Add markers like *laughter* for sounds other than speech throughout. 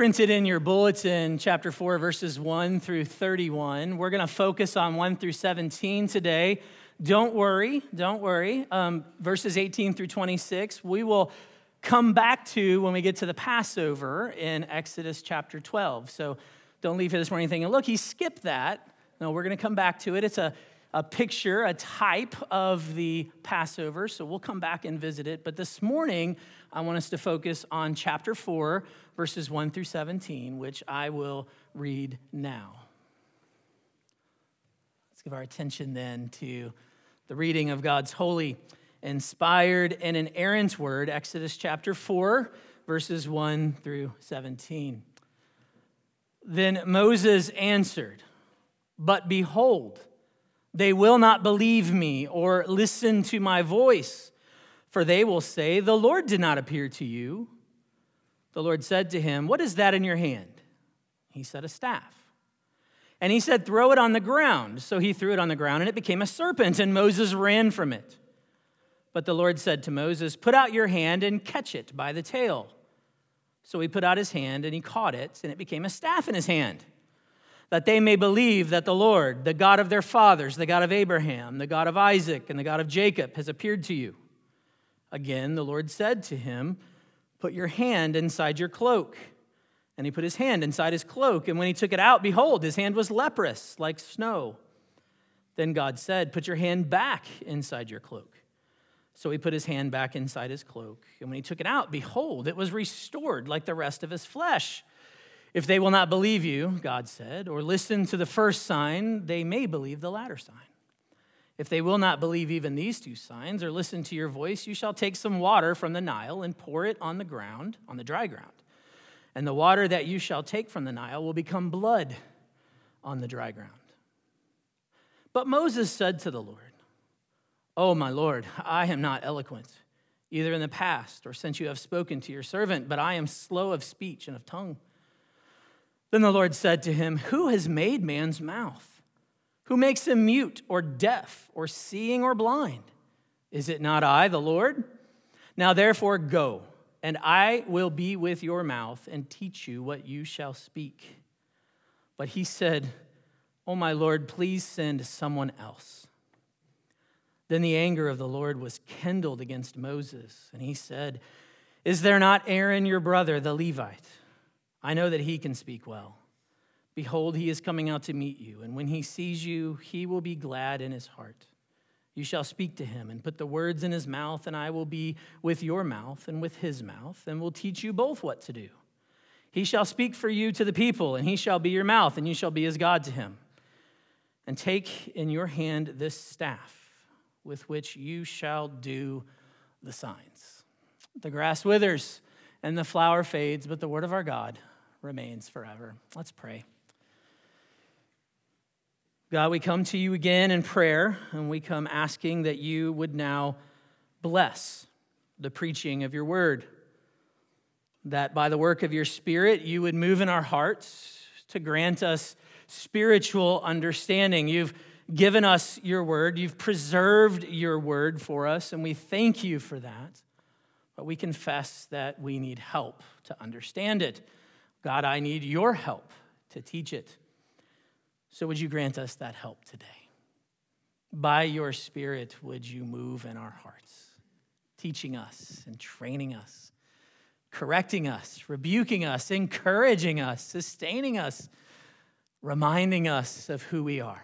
printed in your bulletin, chapter 4, verses 1 through 31. We're going to focus on 1 through 17 today. Don't worry, don't worry. Um, verses 18 through 26, we will come back to when we get to the Passover in Exodus chapter 12. So don't leave here this morning thinking, look, he skipped that. No, we're going to come back to it. It's a, a picture, a type of the Passover. So we'll come back and visit it. But this morning, I want us to focus on chapter 4, verses 1 through 17, which I will read now. Let's give our attention then to the reading of God's holy, inspired, and inerrant word, Exodus chapter 4, verses 1 through 17. Then Moses answered, But behold, they will not believe me or listen to my voice. For they will say, The Lord did not appear to you. The Lord said to him, What is that in your hand? He said, A staff. And he said, Throw it on the ground. So he threw it on the ground, and it became a serpent, and Moses ran from it. But the Lord said to Moses, Put out your hand and catch it by the tail. So he put out his hand, and he caught it, and it became a staff in his hand, that they may believe that the Lord, the God of their fathers, the God of Abraham, the God of Isaac, and the God of Jacob, has appeared to you. Again, the Lord said to him, Put your hand inside your cloak. And he put his hand inside his cloak, and when he took it out, behold, his hand was leprous, like snow. Then God said, Put your hand back inside your cloak. So he put his hand back inside his cloak, and when he took it out, behold, it was restored like the rest of his flesh. If they will not believe you, God said, or listen to the first sign, they may believe the latter sign. If they will not believe even these two signs or listen to your voice, you shall take some water from the Nile and pour it on the ground, on the dry ground. And the water that you shall take from the Nile will become blood on the dry ground. But Moses said to the Lord, Oh, my Lord, I am not eloquent, either in the past or since you have spoken to your servant, but I am slow of speech and of tongue. Then the Lord said to him, Who has made man's mouth? Who makes him mute or deaf or seeing or blind? Is it not I, the Lord? Now therefore go, and I will be with your mouth and teach you what you shall speak. But he said, Oh, my Lord, please send someone else. Then the anger of the Lord was kindled against Moses, and he said, Is there not Aaron your brother, the Levite? I know that he can speak well. Behold, he is coming out to meet you, and when he sees you, he will be glad in his heart. You shall speak to him and put the words in his mouth, and I will be with your mouth and with his mouth, and will teach you both what to do. He shall speak for you to the people, and he shall be your mouth, and you shall be his God to him. And take in your hand this staff with which you shall do the signs. The grass withers and the flower fades, but the word of our God remains forever. Let's pray. God, we come to you again in prayer, and we come asking that you would now bless the preaching of your word, that by the work of your Spirit, you would move in our hearts to grant us spiritual understanding. You've given us your word, you've preserved your word for us, and we thank you for that. But we confess that we need help to understand it. God, I need your help to teach it. So, would you grant us that help today? By your Spirit, would you move in our hearts, teaching us and training us, correcting us, rebuking us, encouraging us, sustaining us, reminding us of who we are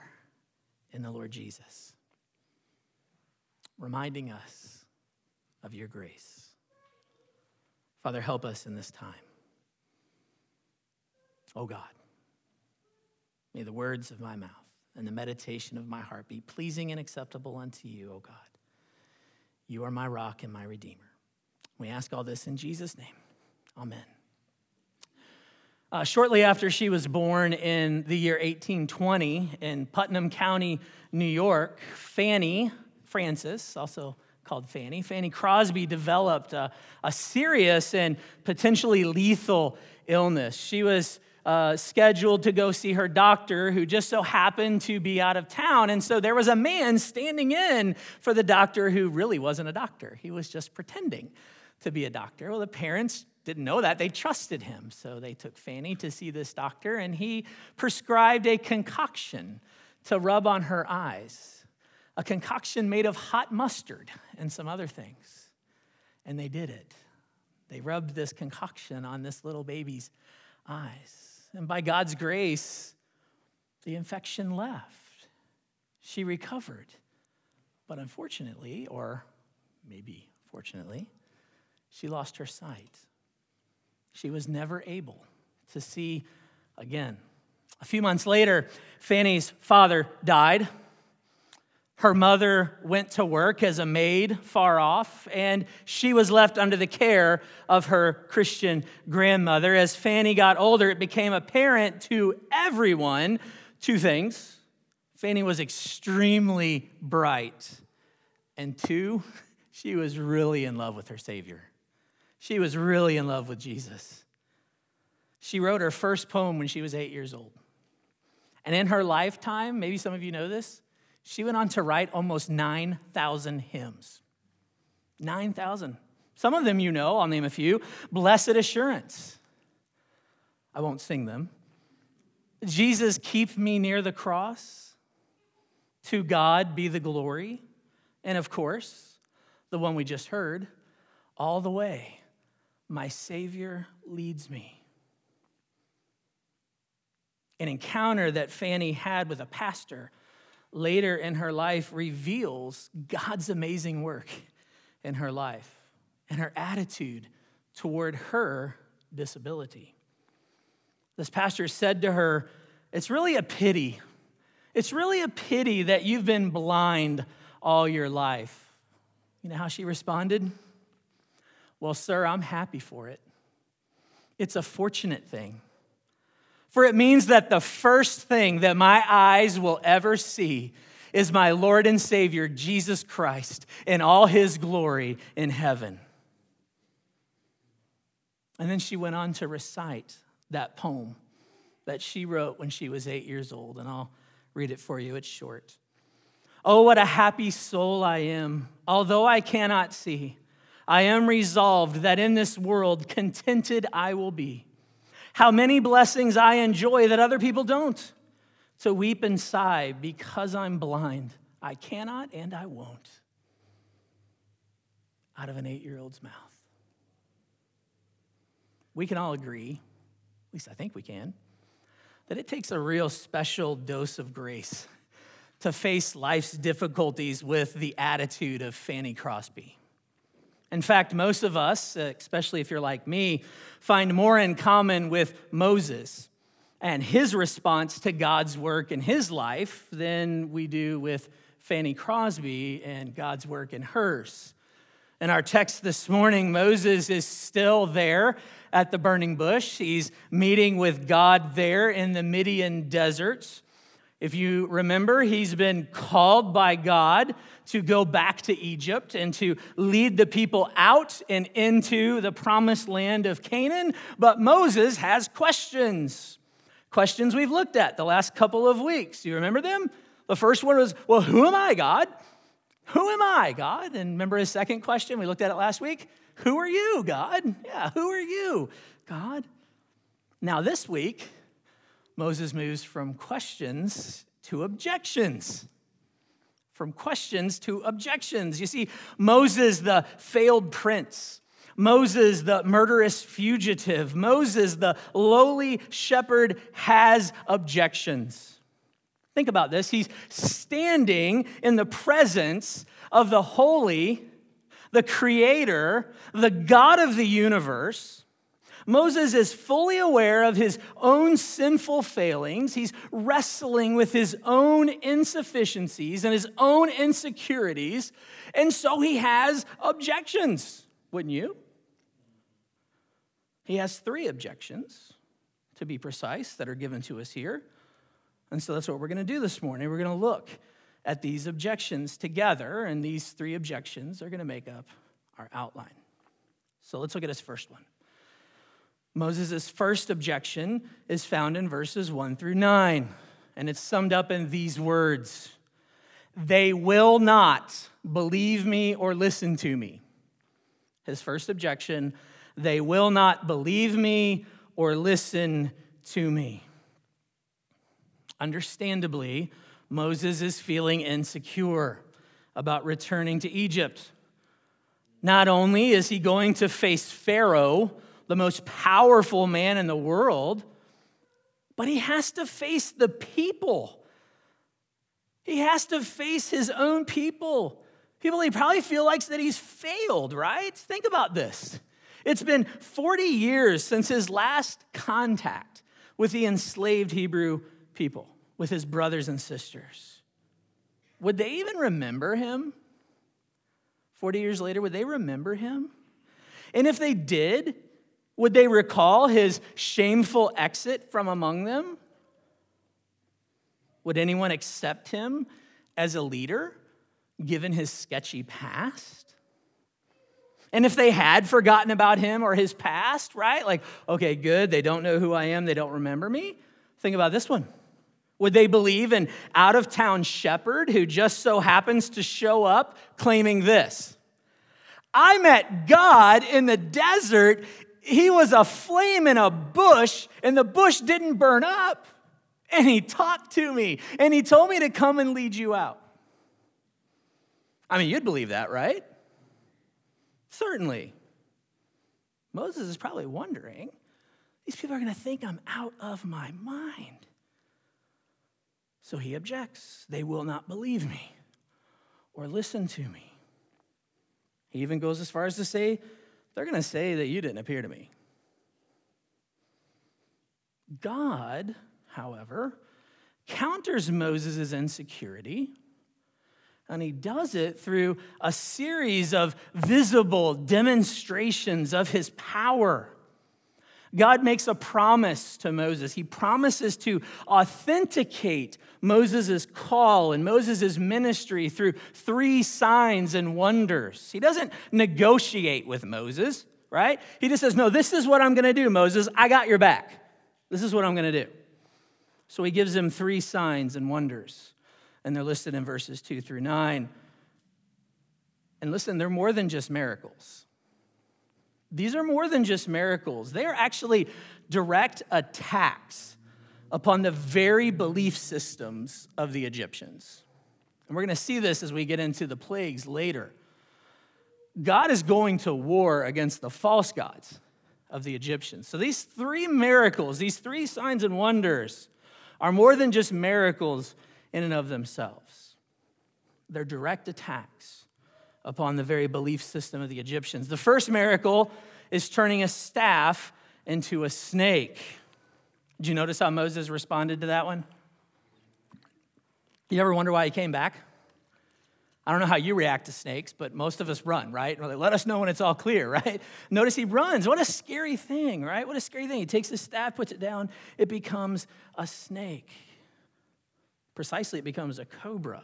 in the Lord Jesus, reminding us of your grace. Father, help us in this time. Oh God. May the words of my mouth and the meditation of my heart be pleasing and acceptable unto you, O God. You are my rock and my redeemer. We ask all this in Jesus' name. Amen. Uh, shortly after she was born in the year 1820 in Putnam County, New York, Fanny Frances, also called Fanny, Fanny Crosby developed a, a serious and potentially lethal illness. She was uh, scheduled to go see her doctor who just so happened to be out of town. And so there was a man standing in for the doctor who really wasn't a doctor. He was just pretending to be a doctor. Well, the parents didn't know that. They trusted him. So they took Fanny to see this doctor, and he prescribed a concoction to rub on her eyes, a concoction made of hot mustard and some other things. And they did it. They rubbed this concoction on this little baby's eyes. And by God's grace, the infection left. She recovered. But unfortunately, or maybe fortunately, she lost her sight. She was never able to see again. A few months later, Fanny's father died. Her mother went to work as a maid far off, and she was left under the care of her Christian grandmother. As Fanny got older, it became apparent to everyone two things. Fanny was extremely bright, and two, *laughs* she was really in love with her Savior. She was really in love with Jesus. She wrote her first poem when she was eight years old. And in her lifetime, maybe some of you know this, she went on to write almost 9,000 hymns. 9,000. Some of them you know, I'll name a few. Blessed Assurance. I won't sing them. Jesus, keep me near the cross. To God be the glory. And of course, the one we just heard, all the way, my Savior leads me. An encounter that Fanny had with a pastor later in her life reveals God's amazing work in her life and her attitude toward her disability. This pastor said to her, It's really a pity. It's really a pity that you've been blind all your life. You know how she responded? Well, sir, I'm happy for it. It's a fortunate thing. For it means that the first thing that my eyes will ever see is my Lord and Savior, Jesus Christ, in all his glory in heaven. And then she went on to recite that poem that she wrote when she was eight years old, and I'll read it for you. It's short. Oh, what a happy soul I am, although I cannot see. I am resolved that in this world contented I will be how many blessings I enjoy that other people don't. To weep and sigh because I'm blind. I cannot and I won't. Out of an eight year old's mouth. We can all agree, at least I think we can, that it takes a real special dose of grace to face life's difficulties with the attitude of Fanny Crosby. In fact, most of us, uh, especially if you're like me, find more in common with Moses and his response to God's work in his life than we do with Fanny Crosby and God's work in hers. In our text this morning, Moses is still there at the burning bush. He's meeting with God there in the Midian deserts. If you remember, he's been called by God to go back to Egypt and to lead the people out and into the promised land of Canaan. But Moses has questions. Questions we've looked at the last couple of weeks. Do you remember them? The first one was, Well, who am I, God? Who am I, God? And remember his second question? We looked at it last week. Who are you, God? Yeah, who are you, God? Now, this week, Moses moves from questions to objections. From questions to objections. You see, Moses, the failed prince, Moses, the murderous fugitive, Moses, the lowly shepherd, has objections. Think about this. He's standing in the presence of the holy, the creator, the God of the universe Moses is fully aware of his own sinful failings. He's wrestling with his own insufficiencies and his own insecurities. And so he has objections, wouldn't you? He has three objections, to be precise, that are given to us here. And so that's what we're going to do this morning. We're going to look at these objections together, and these three objections are going to make up our outline. So let's look at his first one. Moses' first objection is found in verses 1 through 9, and it's summed up in these words They will not believe me or listen to me. His first objection They will not believe me or listen to me. Understandably, Moses is feeling insecure about returning to Egypt. Not only is he going to face Pharaoh, the most powerful man in the world, but he has to face the people. He has to face his own people. People he probably feel like that he's failed, right? Think about this. It's been 40 years since his last contact with the enslaved Hebrew people, with his brothers and sisters. Would they even remember him? 40 years later, would they remember him? And if they did, would they recall his shameful exit from among them? Would anyone accept him as a leader, given his sketchy past? And if they had forgotten about him or his past, right? Like, okay, good, they don't know who I am, they don't remember me. Think about this one. Would they believe an out of town shepherd who just so happens to show up claiming this? I met God in the desert he was a flame in a bush, and the bush didn't burn up. And he talked to me, and he told me to come and lead you out. I mean, you'd believe that, right? Certainly. Moses is probably wondering these people are going to think I'm out of my mind. So he objects. They will not believe me or listen to me. He even goes as far as to say, they're going to say that you didn't appear to me. God, however, counters Moses' insecurity, and he does it through a series of visible demonstrations of his power. God makes a promise to Moses. He promises to authenticate Moses' call and Moses' ministry through three signs and wonders. He doesn't negotiate with Moses, right? He just says, No, this is what I'm going to do, Moses. I got your back. This is what I'm going to do. So he gives him three signs and wonders, and they're listed in verses two through nine. And listen, they're more than just miracles. These are more than just miracles, they are actually direct attacks upon the very belief systems of the Egyptians. And we're going to see this as we get into the plagues later. God is going to war against the false gods of the Egyptians. So these three miracles, these three signs and wonders, are more than just miracles in and of themselves. They're direct attacks upon the very belief system of the Egyptians. The first miracle is turning a staff into a snake. Did you notice how Moses responded to that one? You ever wonder why he came back? I don't know how you react to snakes, but most of us run, right? Like, let us know when it's all clear, *laughs* right? Notice he runs. What a scary thing, right? What a scary thing. He takes his staff, puts it down, it becomes a snake. Precisely, it becomes a cobra.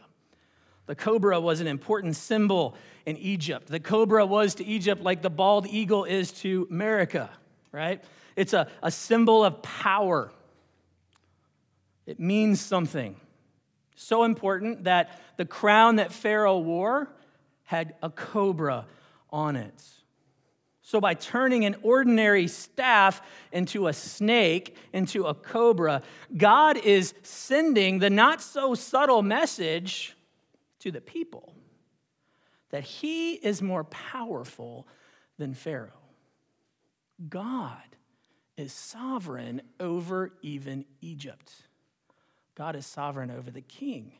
The cobra was an important symbol in Egypt. The cobra was to Egypt like the bald eagle is to America, right? It's a, a symbol of power. It means something. So important that the crown that Pharaoh wore had a cobra on it. So, by turning an ordinary staff into a snake, into a cobra, God is sending the not so subtle message to the people that he is more powerful than Pharaoh. God is sovereign over even Egypt. God is sovereign over the king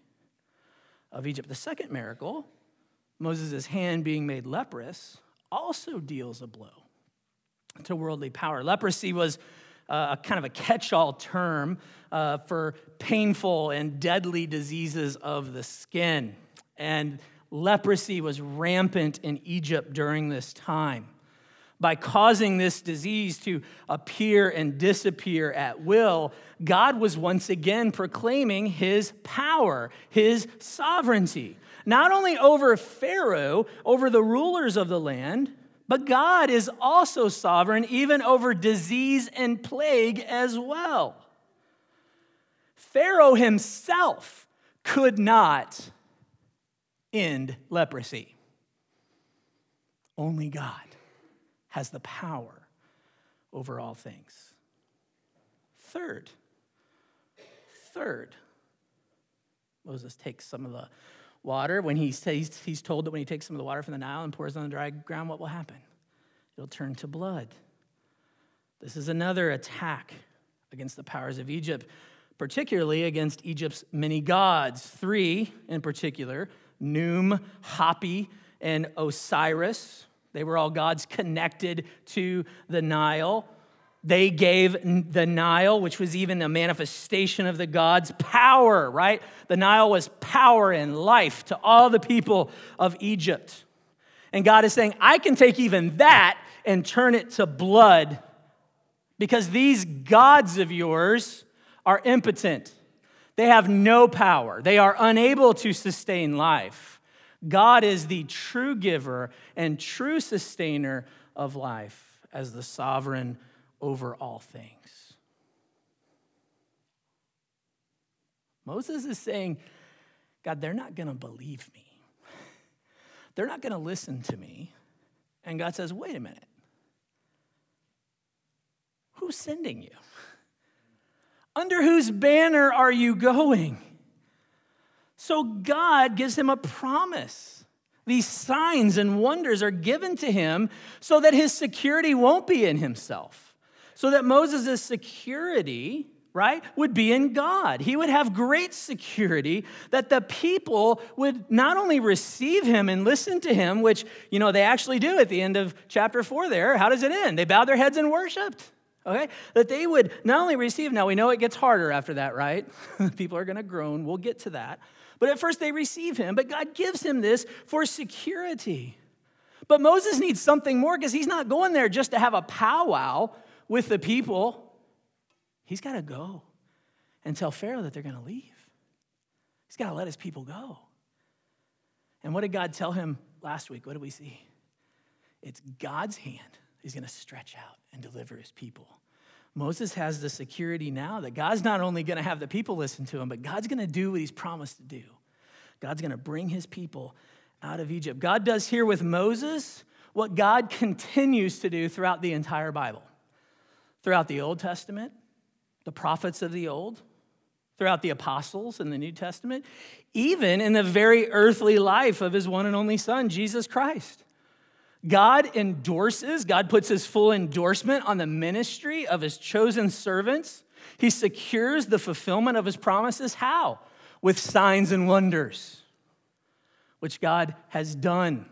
of Egypt. The second miracle, Moses' hand being made leprous, also deals a blow to worldly power. Leprosy was uh, a kind of a catch all term uh, for painful and deadly diseases of the skin. And leprosy was rampant in Egypt during this time. By causing this disease to appear and disappear at will, God was once again proclaiming his power, his sovereignty, not only over Pharaoh, over the rulers of the land, but God is also sovereign even over disease and plague as well. Pharaoh himself could not end leprosy. Only God has the power over all things. Third, third, Moses takes some of the water. When he says, he's told that when he takes some of the water from the Nile and pours it on the dry ground, what will happen? It'll turn to blood. This is another attack against the powers of Egypt, particularly against Egypt's many gods. Three in particular Khnum, Hapi, and Osiris. They were all gods connected to the Nile. They gave the Nile, which was even a manifestation of the gods, power, right? The Nile was power and life to all the people of Egypt. And God is saying, I can take even that and turn it to blood because these gods of yours are impotent. They have no power, they are unable to sustain life. God is the true giver and true sustainer of life as the sovereign over all things. Moses is saying, God, they're not going to believe me. They're not going to listen to me. And God says, wait a minute. Who's sending you? Under whose banner are you going? So God gives him a promise. These signs and wonders are given to him so that his security won't be in himself so that Moses' security, right, would be in God. He would have great security that the people would not only receive him and listen to him, which, you know, they actually do at the end of chapter four there. How does it end? They bowed their heads and worshiped. Okay? That they would not only receive, now we know it gets harder after that, right? *laughs* people are going to groan. We'll get to that. But at first they receive him, but God gives him this for security. But Moses needs something more because he's not going there just to have a powwow with the people, he's got to go and tell Pharaoh that they're going to leave. He's got to let his people go. And what did God tell him last week? What did we see? It's God's hand he's going to stretch out and deliver his people. Moses has the security now that God's not only going to have the people listen to him, but God's going to do what he's promised to do. God's going to bring his people out of Egypt. God does here with Moses what God *laughs* continues to do throughout the entire Bible throughout the Old Testament, the prophets of the Old, throughout the apostles in the New Testament, even in the very earthly life of his one and only Son, Jesus Christ. God endorses, God puts his full endorsement on the ministry of his chosen servants. He secures the fulfillment of his promises. How? With signs and wonders, which God has done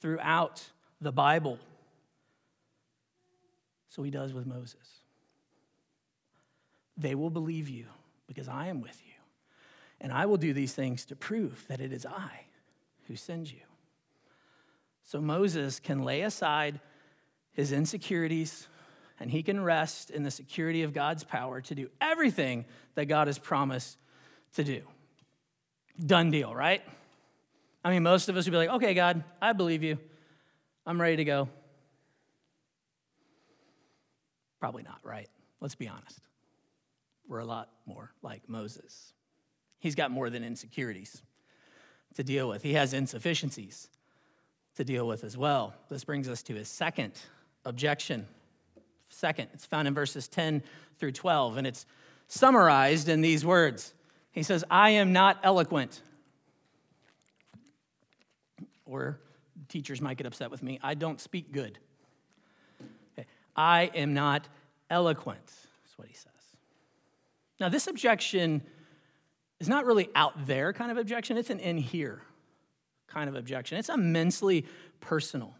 throughout the Bible. So he does with Moses. They will believe you because I am with you. And I will do these things to prove that it is I who sends you. So Moses can lay aside his insecurities and he can rest in the security of God's power to do everything that God has promised to do. Done deal, right? I mean, most of us would be like, okay, God, I believe you. I'm ready to go. Probably not, right? Let's be honest. We're a lot more like Moses. He's got more than insecurities to deal with, he has insufficiencies to deal with as well. This brings us to his second objection. Second, it's found in verses 10 through 12, and it's summarized in these words. He says, I am not eloquent. Or teachers might get upset with me, I don't speak good. I am not eloquent, is what he says. Now, this objection is not really out there kind of objection, it's an in here kind of objection. It's immensely personal.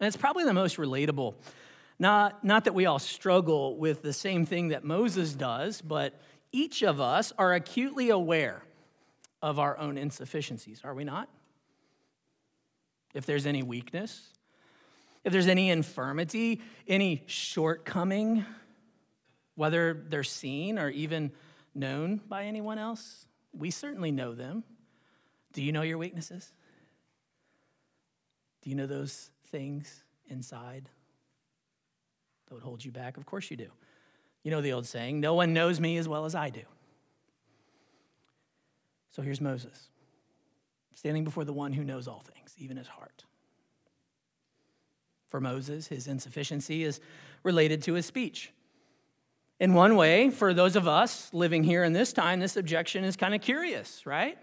And it's probably the most relatable. Not, not that we all struggle with the same thing that Moses does, but each of us are acutely aware of our own insufficiencies, are we not? If there's any weakness, if there's any infirmity, any shortcoming, whether they're seen or even known by anyone else, we certainly know them. Do you know your weaknesses? Do you know those things inside that would hold you back? Of course you do. You know the old saying no one knows me as well as I do. So here's Moses standing before the one who knows all things, even his heart. For Moses, his insufficiency is related to his speech. In one way, for those of us living here in this time, this objection is kind of curious, right?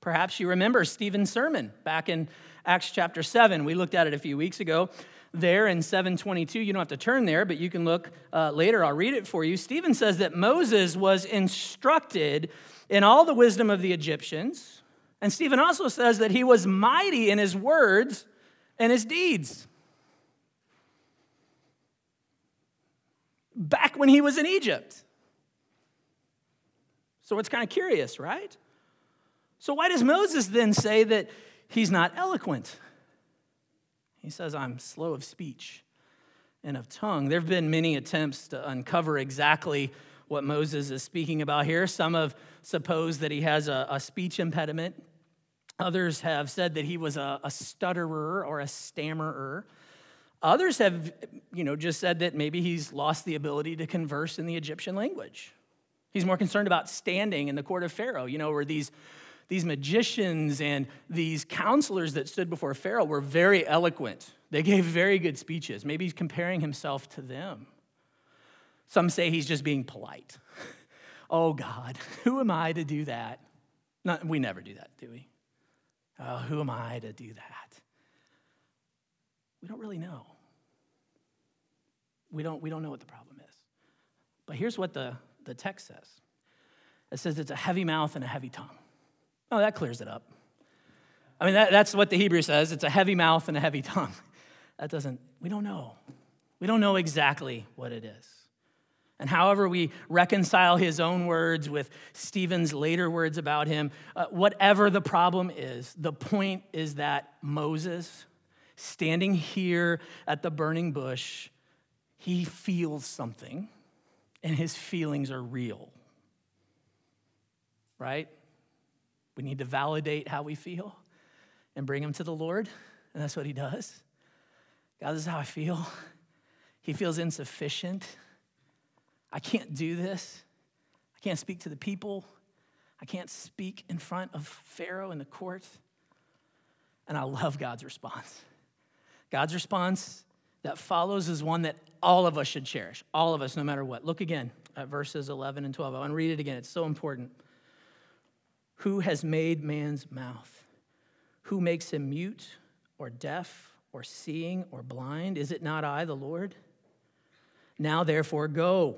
Perhaps you remember Stephen's sermon back in Acts chapter 7. We looked at it a few weeks ago. There in 722, you don't have to turn there, but you can look uh, later. I'll read it for you. Stephen says that Moses was instructed in all the wisdom of the Egyptians. And Stephen also says that he was mighty in his words and his deeds. Back when he was in Egypt. So it's kind of curious, right? So, why does Moses then say that he's not eloquent? He says, I'm slow of speech and of tongue. There have been many attempts to uncover exactly what Moses is speaking about here. Some have supposed that he has a, a speech impediment. Others have said that he was a, a stutterer or a stammerer. Others have, you know, just said that maybe he's lost the ability to converse in the Egyptian language. He's more concerned about standing in the court of Pharaoh, you know, where these these magicians and these counselors that stood before Pharaoh were very eloquent. They gave very good speeches. Maybe he's comparing himself to them. Some say he's just being polite. *laughs* oh, God, *laughs* who am I to do that? Not, we never do that, do we? Oh, who am I to do that? We don't really know. We don't, we don't know what the problem is. But here's what the, the text says it says it's a heavy mouth and a heavy tongue. Oh, that clears it up. I mean, that, that's what the Hebrew says it's a heavy mouth and a heavy *laughs* tongue. That doesn't, we don't know. We don't know exactly what it is. And however we reconcile his own words with Stephen's later words about him, uh, whatever the problem is, the point is that Moses, standing here at the burning bush, he feels something, and his feelings are real. Right? We need to validate how we feel and bring them to the Lord. And that's what he does. God, this is how I feel. He feels insufficient. I can't do this. I can't speak to the people. I can't speak in front of Pharaoh in the court. And I love God's response. God's response that follows is one that all of us should cherish, all of us, no matter what. Look again at verses 11 and 12. I want to read it again, it's so important. Who has made man's mouth? Who makes him mute or deaf or seeing or blind? Is it not I, the Lord? Now, therefore, go.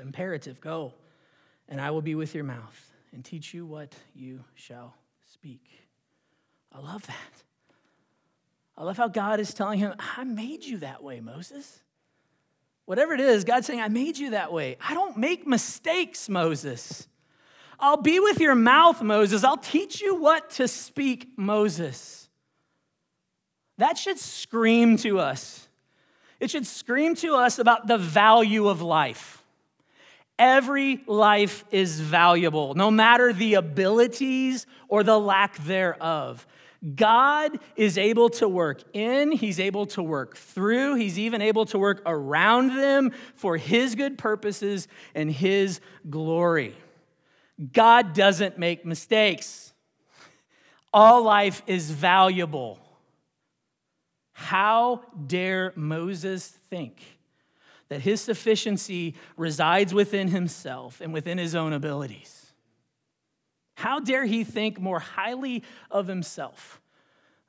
Imperative, go, and I will be with your mouth and teach you what you shall speak. I love that. I love how God is telling him, I made you that way, Moses. Whatever it is, God's saying, I made you that way. I don't make mistakes, Moses. I'll be with your mouth, Moses. I'll teach you what to speak, Moses. That should scream to us. It should scream to us about the value of life. Every life is valuable, no matter the abilities or the lack thereof. God is able to work in, He's able to work through, He's even able to work around them for His good purposes and His glory. God doesn't make mistakes. All life is valuable. How dare Moses think that his sufficiency resides within himself and within his own abilities? How dare he think more highly of himself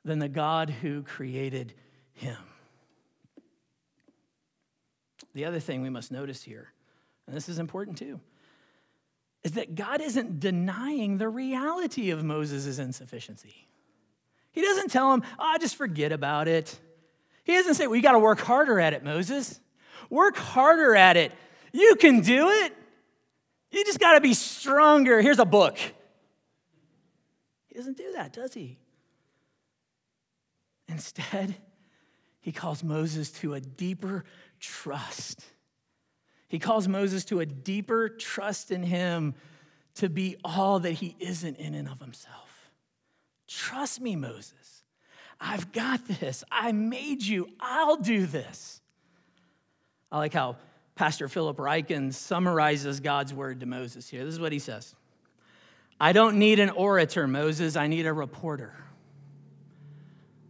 than the God who created him? The other thing we must notice here, and this is important too, is that God isn't denying the reality of Moses' insufficiency. He doesn't tell him, oh, just forget about it. He doesn't say, well, you got to work harder at it, Moses. Work harder at it. You can do it. You just got to be stronger. Here's a book. He doesn't do that, does he? Instead, he calls Moses to a deeper trust he calls Moses to a deeper trust in him to be all that he isn't in and of himself. Trust me, Moses. I've got this. I made you. I'll do this. I like how Pastor Philip Ryken summarizes God's word to Moses here. This is what he says I don't need an orator, Moses. I need a reporter.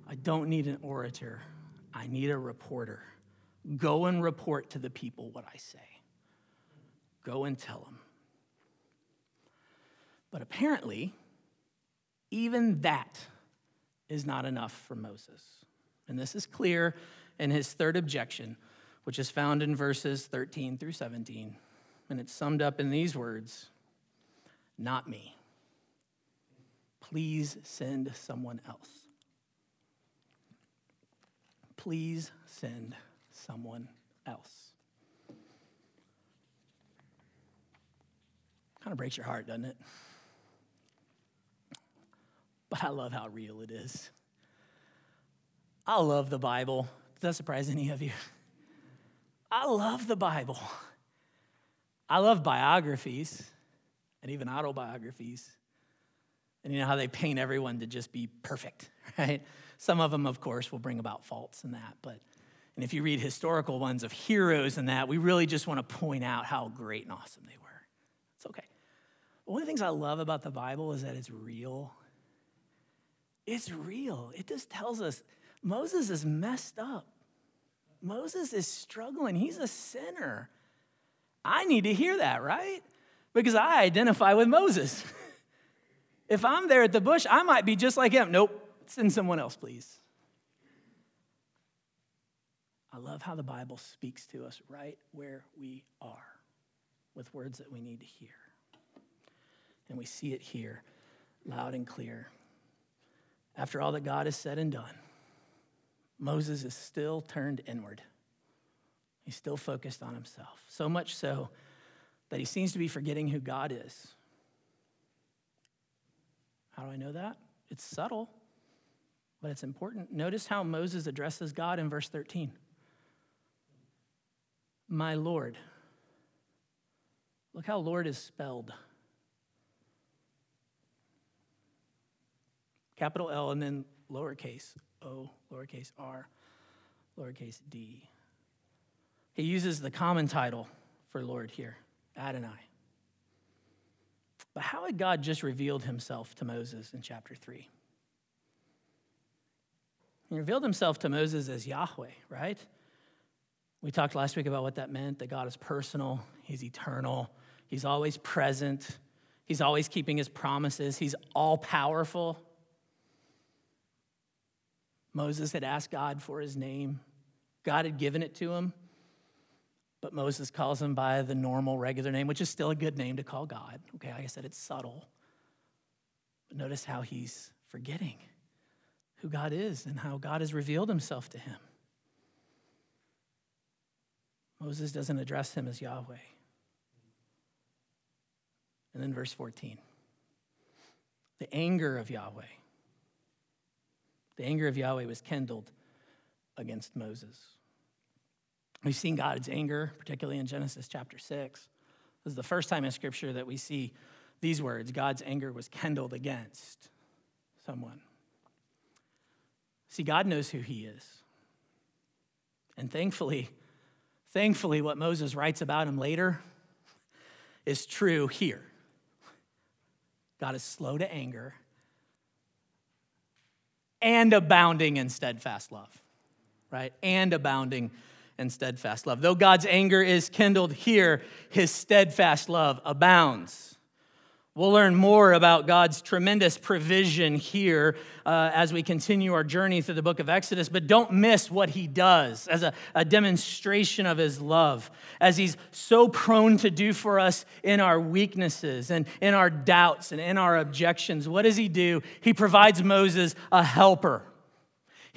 I don't need an orator. I need a reporter. Go and report to the people what I say. Go and tell them. But apparently, even that is not enough for Moses. And this is clear in his third objection, which is found in verses 13 through 17. And it's summed up in these words Not me. Please send someone else. Please send someone else. Kind of breaks your heart, doesn't it? But I love how real it is. I love the Bible. Does that surprise any of you? I love the Bible. I love biographies and even autobiographies. And you know how they paint everyone to just be perfect, *laughs* right? Some of them, of course, will bring about faults in that. But and if you read historical ones of heroes and that, we really just want to point out how great and awesome they were. It's okay. One of the things I love about the Bible is that it's real. It's real. It just tells us Moses is messed up. Moses is struggling. He's a sinner. I need to hear that, right? Because I identify with Moses. *laughs* if I'm there at the bush, I might be just like him. Nope, send someone else, please. I love how the Bible speaks to us right where we are with words that we need to hear. And we see it here loud and clear. After all that God has said and done, Moses is still turned inward. He's still focused on himself. So much so that he seems to be forgetting who God is. How do I know that? It's subtle, but it's important. Notice how Moses addresses God in verse 13 My Lord. Look how Lord is spelled. Capital L and then lowercase o, lowercase r, lowercase d. He uses the common title for Lord here, Adonai. But how had God just revealed himself to Moses in chapter 3? He revealed himself to Moses as Yahweh, right? We talked last week about what that meant that God is personal, He's eternal, He's always present, He's always keeping His promises, He's all powerful. Moses had asked God for his name, God had given it to him, but Moses calls him by the normal, regular name, which is still a good name to call God. Okay, like I said, it's subtle. But notice how he's forgetting who God is and how God has revealed himself to him. Moses doesn't address him as Yahweh. And then verse 14 the anger of Yahweh the anger of Yahweh was kindled against Moses. We've seen God's anger, particularly in Genesis chapter 6. This is the first time in Scripture that we see these words God's anger was kindled against someone. See, God knows who He is. And thankfully, thankfully, what Moses writes about him later is true here. God is slow to anger and abounding in steadfast love, right? And abounding in steadfast love. Though God's anger is kindled here, his steadfast love abounds. We'll learn more about God's tremendous provision here uh, as we continue our journey through the book of Exodus, but don't miss what he does as a, a demonstration of his love, as he's so prone to do for us in our weaknesses and in our doubts and in our objections. What does he do? He provides Moses a helper.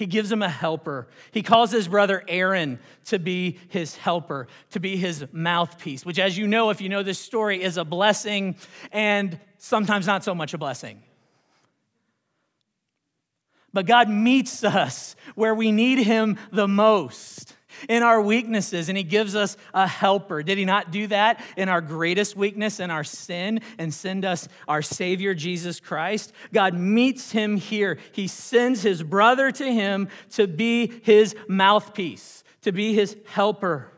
He gives him a helper. He calls his brother Aaron to be his helper, to be his mouthpiece, which, as you know, if you know this story, is a blessing and sometimes not so much a blessing. But God meets us where we need him the most in our weaknesses, and He gives us a helper. Did He not do that in our greatest weakness and our sin and send us our Savior, Jesus Christ? God meets him here. He sends His brother to him to be His mouthpiece, to be His helper.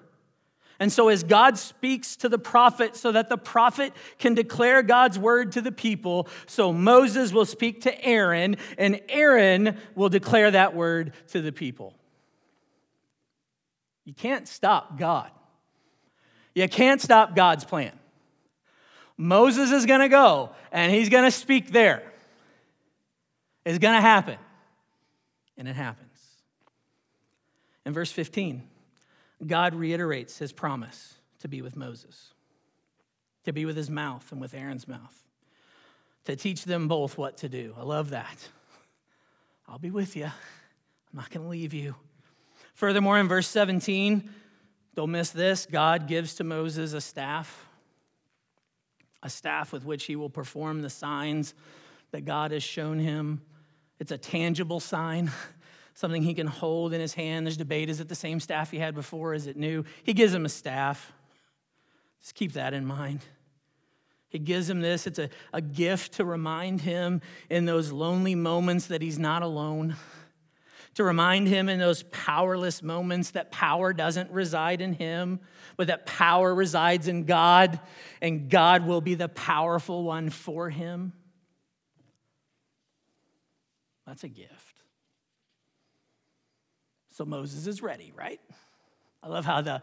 And so, as God speaks to the prophet so that the prophet can declare God's word to the people, so Moses will speak to Aaron, and Aaron will declare that word to the people. You can't stop God. You can't stop God's plan. Moses is going to go and he's going to speak there. It's going to happen. And it happens. In verse 15, God reiterates his promise to be with Moses, to be with his mouth and with Aaron's mouth, to teach them both what to do. I love that. I'll be with you. I'm not going to leave you. Furthermore, in verse 17, don't miss this God gives to Moses a staff, a staff with which he will perform the signs that God has shown him. It's a tangible sign, *laughs* something he can hold in his hand. There's debate is it the same staff he had before? Is it new? He gives him a staff. Just keep that in mind. He gives him this. It's a, a gift to remind him in those lonely moments that he's not alone to remind him in those powerless moments that power doesn't reside in him, but that power resides in God, and God will be the powerful one for him. That's a gift. So Moses is ready, right? I love how the,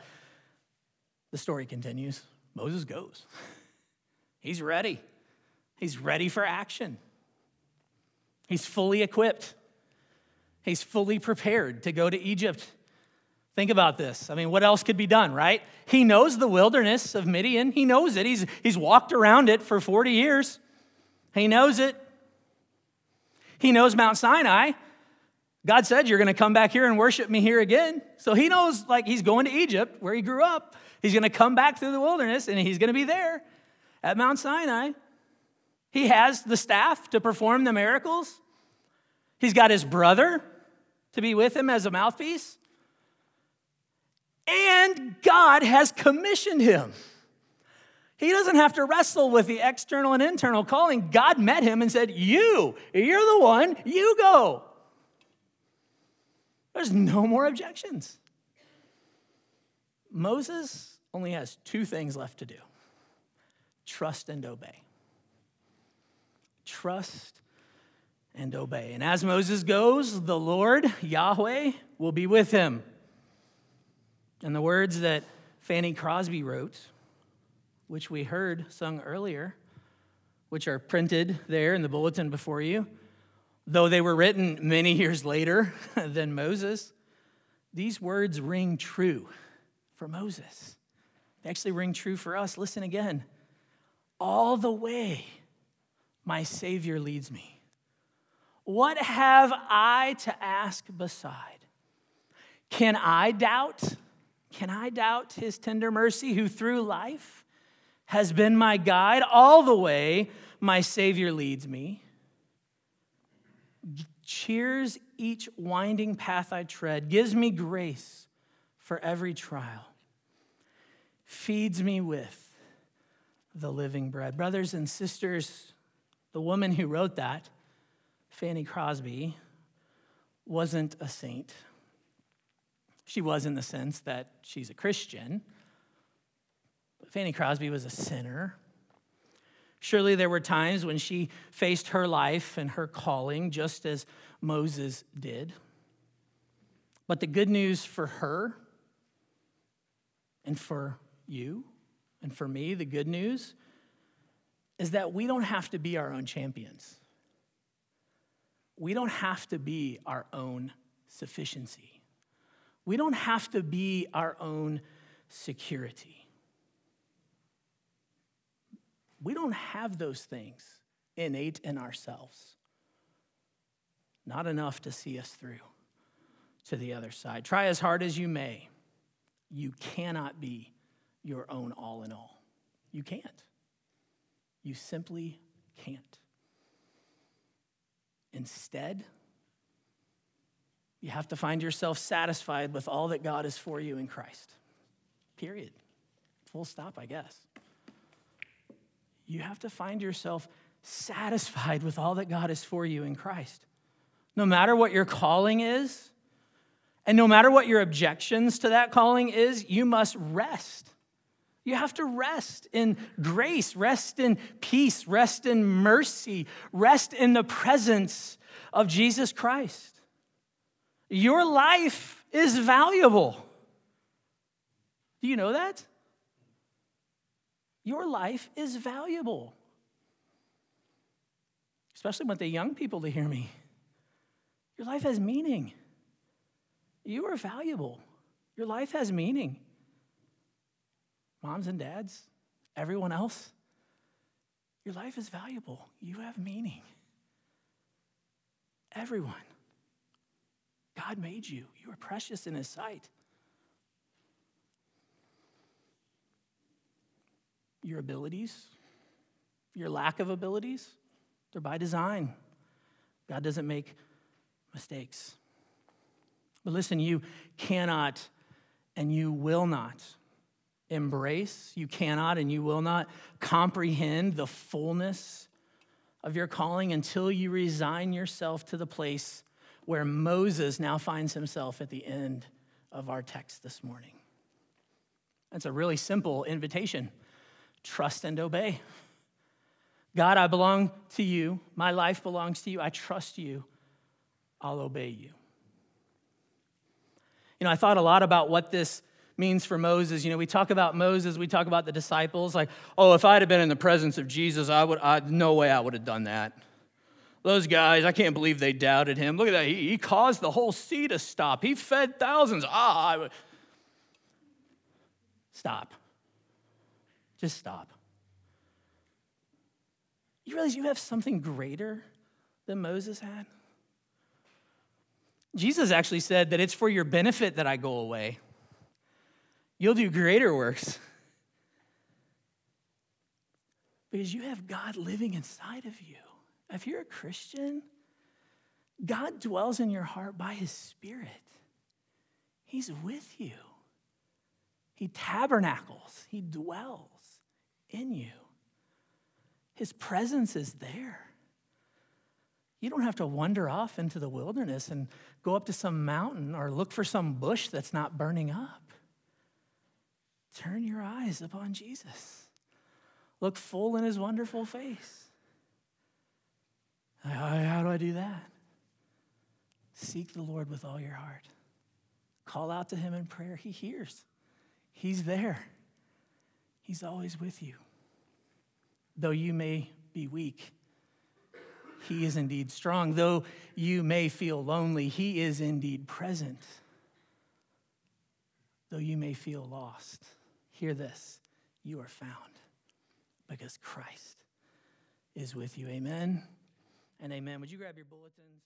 the story continues. Moses goes. *laughs* He's ready. He's ready for action. He's fully equipped. He's fully prepared to go to Egypt. Think about this. I mean, what else could be done, right? He knows the wilderness of Midian. He knows it. He's, he's walked around it for 40 years. He knows it. He knows Mount Sinai. God said, You're going to come back here and worship me here again. So he knows, like, he's going to Egypt, where he grew up. He's going to come back through the wilderness and he's going to be there at Mount Sinai. He has the staff to perform the miracles. He's got his brother to be with him as a mouthpiece. And God has commissioned him. He doesn't have to wrestle with the external and internal calling. God met him and said, You, you're the one, you go. There's no more objections. Moses only has two things left to do trust and obey. Trust and obey. And as Moses goes, the Lord, Yahweh, will be with him. And the words that Fanny Crosby wrote, which we heard sung earlier, which are printed there in the bulletin before you, though they were written many years later *laughs* than Moses, these words ring true for Moses. They actually ring true for us. Listen again. All the way my Savior leads me. What have I to ask beside? Can I doubt? Can I doubt his tender mercy who through life has been my guide all the way my Savior leads me? Cheers each winding path I tread, gives me grace for every trial, feeds me with the living bread. Brothers and sisters, the woman who wrote that Fanny Crosby wasn't a saint. She was in the sense that she's a Christian. But Fanny Crosby was a sinner. Surely there were times when she faced her life and her calling just as Moses did. But the good news for her and for you and for me, the good news is that we don't have to be our own champions we don't have to be our own sufficiency. We don't have to be our own security. We don't have those things innate in ourselves. Not enough to see us through to the other side. Try as hard as you may, you cannot be your own all in all. You can't. You simply can't. Instead, you have to find yourself satisfied with all that God is for you in Christ. Period. Full stop, I guess. You have to find yourself satisfied with all that God is for you in Christ. No matter what your calling is, and no matter what your objections to that calling is, you must rest you have to rest in grace, rest in peace, rest in mercy, rest in the presence of Jesus Christ. Your life is valuable. Do you know that? Your life is valuable. Especially want the young people to hear me. Your life has meaning. You are valuable. Your life has meaning. Moms and dads, everyone else, your life is valuable. You have meaning. Everyone. God made you. You are precious in His sight. Your abilities, your lack of abilities, they're by design. God doesn't make mistakes. But listen, you cannot and you will not embrace, you cannot and you will not comprehend the fullness of your calling until you resign yourself to the place where Moses now finds himself at the end of our text this morning. That's a really simple invitation trust and obey. God, I belong to you. My life belongs to you. I trust you. I'll obey you. You know, I thought a lot about what this means for Moses. You know, we talk about Moses, we talk about the disciples, like, oh, if I'd have been in the presence of Jesus, I would, I, no way I would have done that. Those guys, I can't believe they doubted him. Look at that. He, he caused the whole sea to stop. He fed thousands. Ah, I would. Stop. Just stop. You realize you have something greater than Moses had? Jesus actually said that it's for your benefit that I go away. You'll do greater works. Because you have God living inside of you. If you're a Christian, God dwells in your heart by his Spirit. He's with you. He tabernacles, he dwells in you. His presence is there. You don't have to wander off into the wilderness and go up to some mountain or look for some bush that's not burning up. Turn your eyes upon Jesus. Look full in his wonderful face. How do I do that? Seek the Lord with all your heart. Call out to him in prayer. He hears, he's there, he's always with you. Though you may be weak, he is indeed strong. Though you may feel lonely, he is indeed present. Though you may feel lost, hear this you are found because Christ is with you. Amen and amen. Would you grab your bulletins?